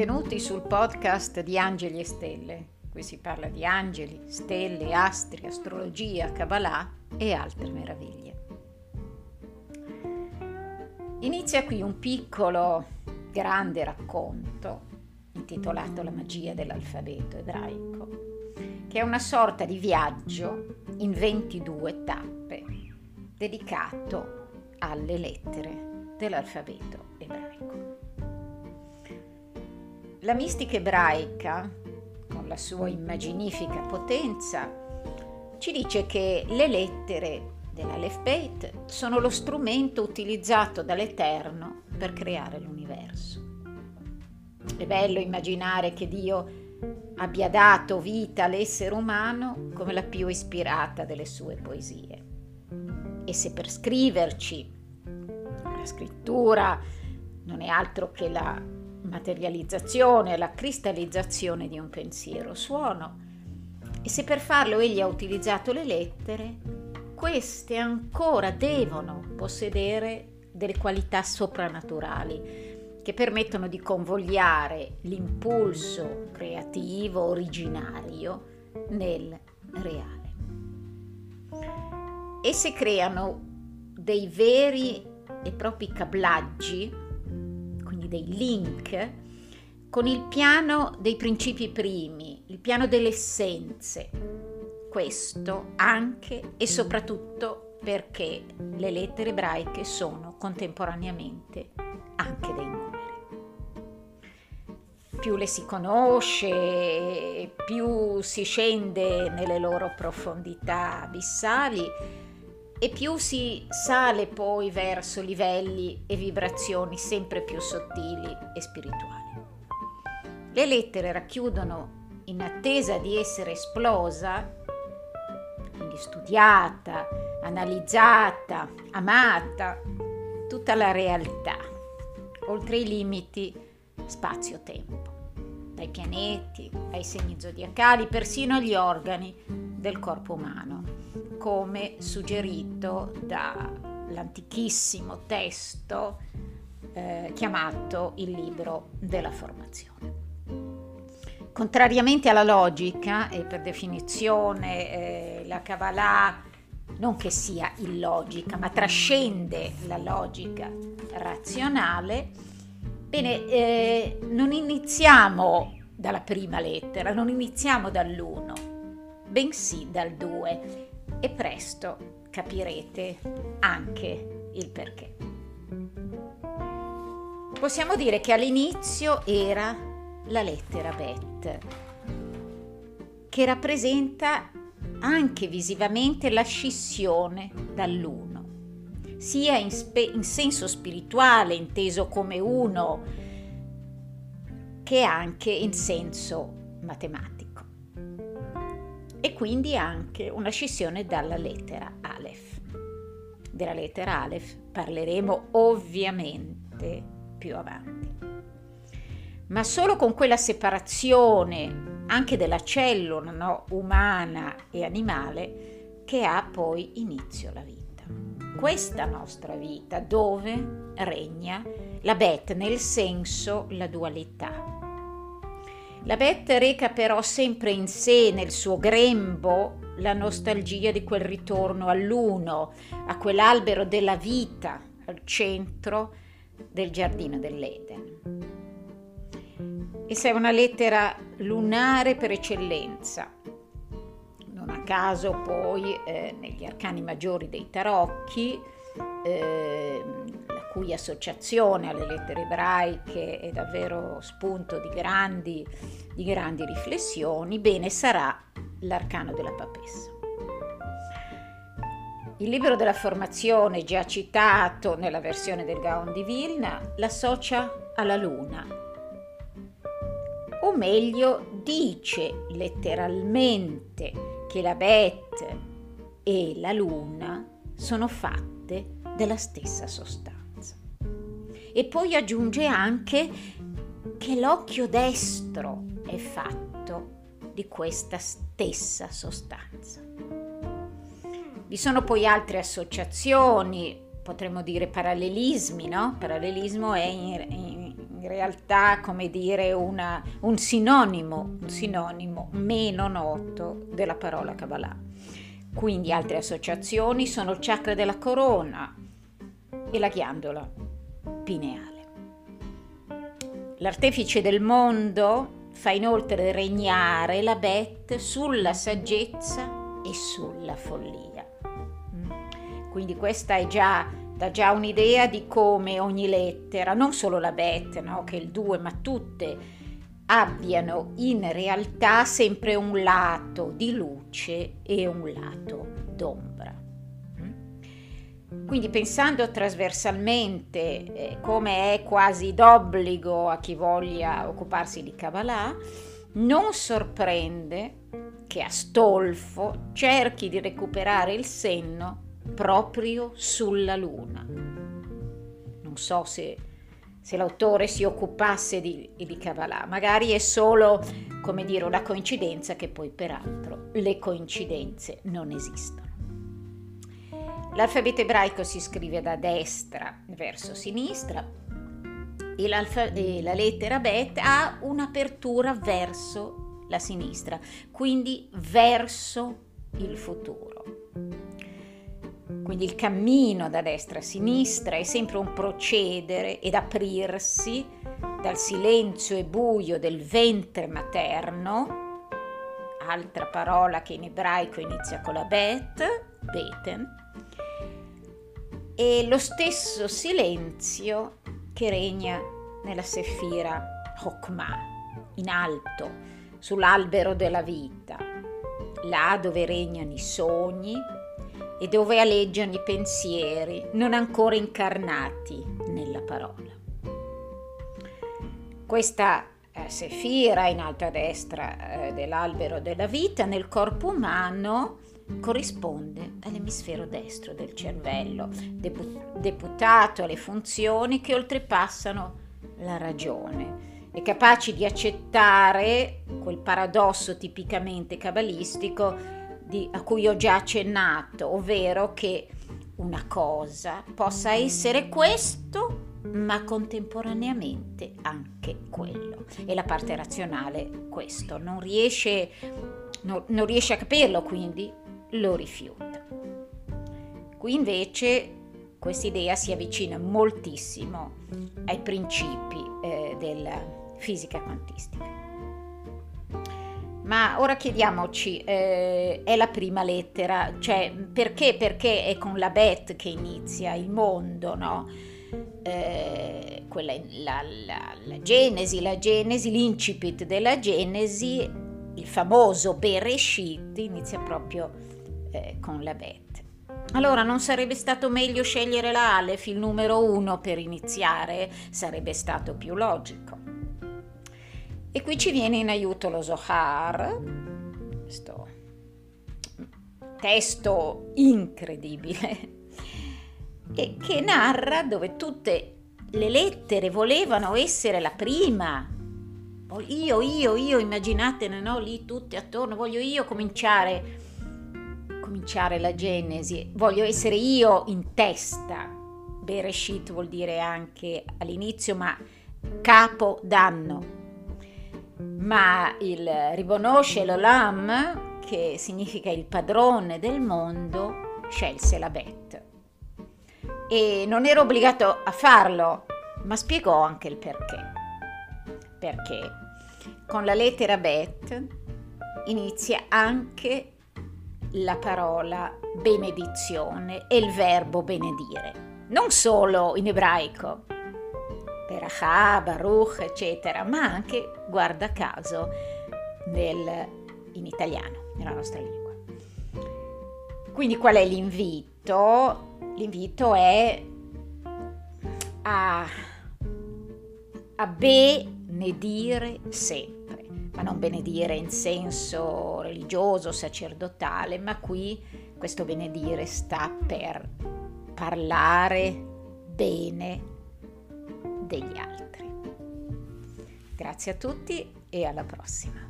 benvenuti sul podcast di Angeli e Stelle. Qui si parla di angeli, stelle, astri, astrologia, Kabbalah e altre meraviglie. Inizia qui un piccolo, grande racconto intitolato La magia dell'alfabeto ebraico, che è una sorta di viaggio in 22 tappe dedicato alle lettere dell'alfabeto ebraico. La mistica ebraica, con la sua immaginifica potenza, ci dice che le lettere dell'Alef sono lo strumento utilizzato dall'Eterno per creare l'universo. È bello immaginare che Dio abbia dato vita all'essere umano come la più ispirata delle sue poesie. E se per scriverci la scrittura non è altro che la materializzazione, la cristallizzazione di un pensiero, suono. E se per farlo egli ha utilizzato le lettere, queste ancora devono possedere delle qualità soprannaturali che permettono di convogliare l'impulso creativo originario nel reale. Esse creano dei veri e propri cablaggi dei link con il piano dei principi primi, il piano delle essenze. Questo anche e soprattutto perché le lettere ebraiche sono contemporaneamente anche dei numeri. Più le si conosce, più si scende nelle loro profondità abissali, e più si sale poi verso livelli e vibrazioni sempre più sottili e spirituali. Le lettere racchiudono, in attesa di essere esplosa, quindi studiata, analizzata, amata, tutta la realtà, oltre i limiti spazio-tempo, dai pianeti ai segni zodiacali, persino agli organi del corpo umano come suggerito dall'antichissimo testo eh, chiamato il libro della formazione. Contrariamente alla logica, e per definizione eh, la Kabbalah non che sia illogica, ma trascende la logica razionale, bene, eh, non iniziamo dalla prima lettera, non iniziamo dall'1, bensì dal 2 e presto capirete anche il perché. Possiamo dire che all'inizio era la lettera Bet, che rappresenta anche visivamente la scissione dall'uno, sia in, spe- in senso spirituale, inteso come uno, che anche in senso matematico e quindi anche una scissione dalla lettera Aleph. Della lettera Aleph parleremo ovviamente più avanti. Ma solo con quella separazione anche della cellula no, umana e animale che ha poi inizio la vita. Questa nostra vita dove regna la Bet nel senso la dualità, la Bette reca però sempre in sé, nel suo grembo, la nostalgia di quel ritorno all'uno, a quell'albero della vita al centro del giardino dell'Eden. Essa è una lettera lunare per eccellenza. Non a caso poi eh, negli arcani maggiori dei tarocchi eh, cui associazione alle lettere ebraiche è davvero spunto di grandi, di grandi riflessioni, bene sarà l'arcano della papessa. Il libro della formazione, già citato nella versione del Gaon di Vilna, l'associa alla luna, o meglio dice letteralmente che la Bet e la luna sono fatte della stessa sostanza. E poi aggiunge anche che l'occhio destro è fatto di questa stessa sostanza. Vi sono poi altre associazioni, potremmo dire parallelismi, no? Parallelismo è in, in, in realtà come dire una, un sinonimo, un sinonimo meno noto della parola Kabbalah. Quindi altre associazioni sono il chakra della corona e la ghiandola pineale. L'artefice del mondo fa inoltre regnare la Bet sulla saggezza e sulla follia. Mm. Quindi questa è già, dà già un'idea di come ogni lettera, non solo la Bet, no, che è il 2, ma tutte, abbiano in realtà sempre un lato di luce e un lato d'ombra. Quindi pensando trasversalmente, eh, come è quasi d'obbligo a chi voglia occuparsi di Kabbalah, non sorprende che Astolfo cerchi di recuperare il senno proprio sulla luna. Non so se, se l'autore si occupasse di, di Kabbalah, magari è solo, come dire, una coincidenza che poi peraltro le coincidenze non esistono. L'alfabeto ebraico si scrive da destra verso sinistra e, e la lettera Bet ha un'apertura verso la sinistra, quindi verso il futuro. Quindi il cammino da destra a sinistra è sempre un procedere ed aprirsi dal silenzio e buio del ventre materno, altra parola che in ebraico inizia con la bet, beten, e lo stesso silenzio che regna nella Sefira Hokmah, in alto, sull'albero della vita, là dove regnano i sogni e dove aleggiano i pensieri non ancora incarnati nella parola. Questa eh, Sefira in alto a destra eh, dell'albero della vita nel corpo umano corrisponde all'emisfero destro del cervello, deputato alle funzioni che oltrepassano la ragione e capaci di accettare quel paradosso tipicamente cabalistico di, a cui ho già accennato, ovvero che una cosa possa essere questo, ma contemporaneamente anche quello. E la parte razionale questo non riesce, no, non riesce a capirlo, quindi lo rifiuta. Qui invece questa idea si avvicina moltissimo ai principi eh, della fisica quantistica. Ma ora chiediamoci, eh, è la prima lettera, cioè perché? Perché è con la Bet che inizia il mondo, no? Eh, quella, la, la, la, Genesi, la Genesi, l'incipit della Genesi, il famoso Bereshit inizia proprio eh, con la Bet. Allora non sarebbe stato meglio scegliere la Aleph, il numero uno, per iniziare? Sarebbe stato più logico. E qui ci viene in aiuto lo Zohar, questo testo incredibile, e che narra dove tutte le lettere volevano essere la prima. Io, io, io, immaginatene, no? Lì tutti attorno, voglio io cominciare cominciare la Genesi, voglio essere io in testa. Bereshit vuol dire anche all'inizio, ma capo danno. Ma il ribonosce l'Olam, che significa il padrone del mondo, scelse la Bet. E non ero obbligato a farlo, ma spiegò anche il perché. Perché con la lettera Bet inizia anche la parola benedizione e il verbo benedire, non solo in ebraico, Berachah, Baruch, eccetera, ma anche, guarda caso, nel, in italiano, nella nostra lingua. Quindi qual è l'invito? L'invito è a, a benedire sempre ma non benedire in senso religioso, sacerdotale, ma qui questo benedire sta per parlare bene degli altri. Grazie a tutti e alla prossima.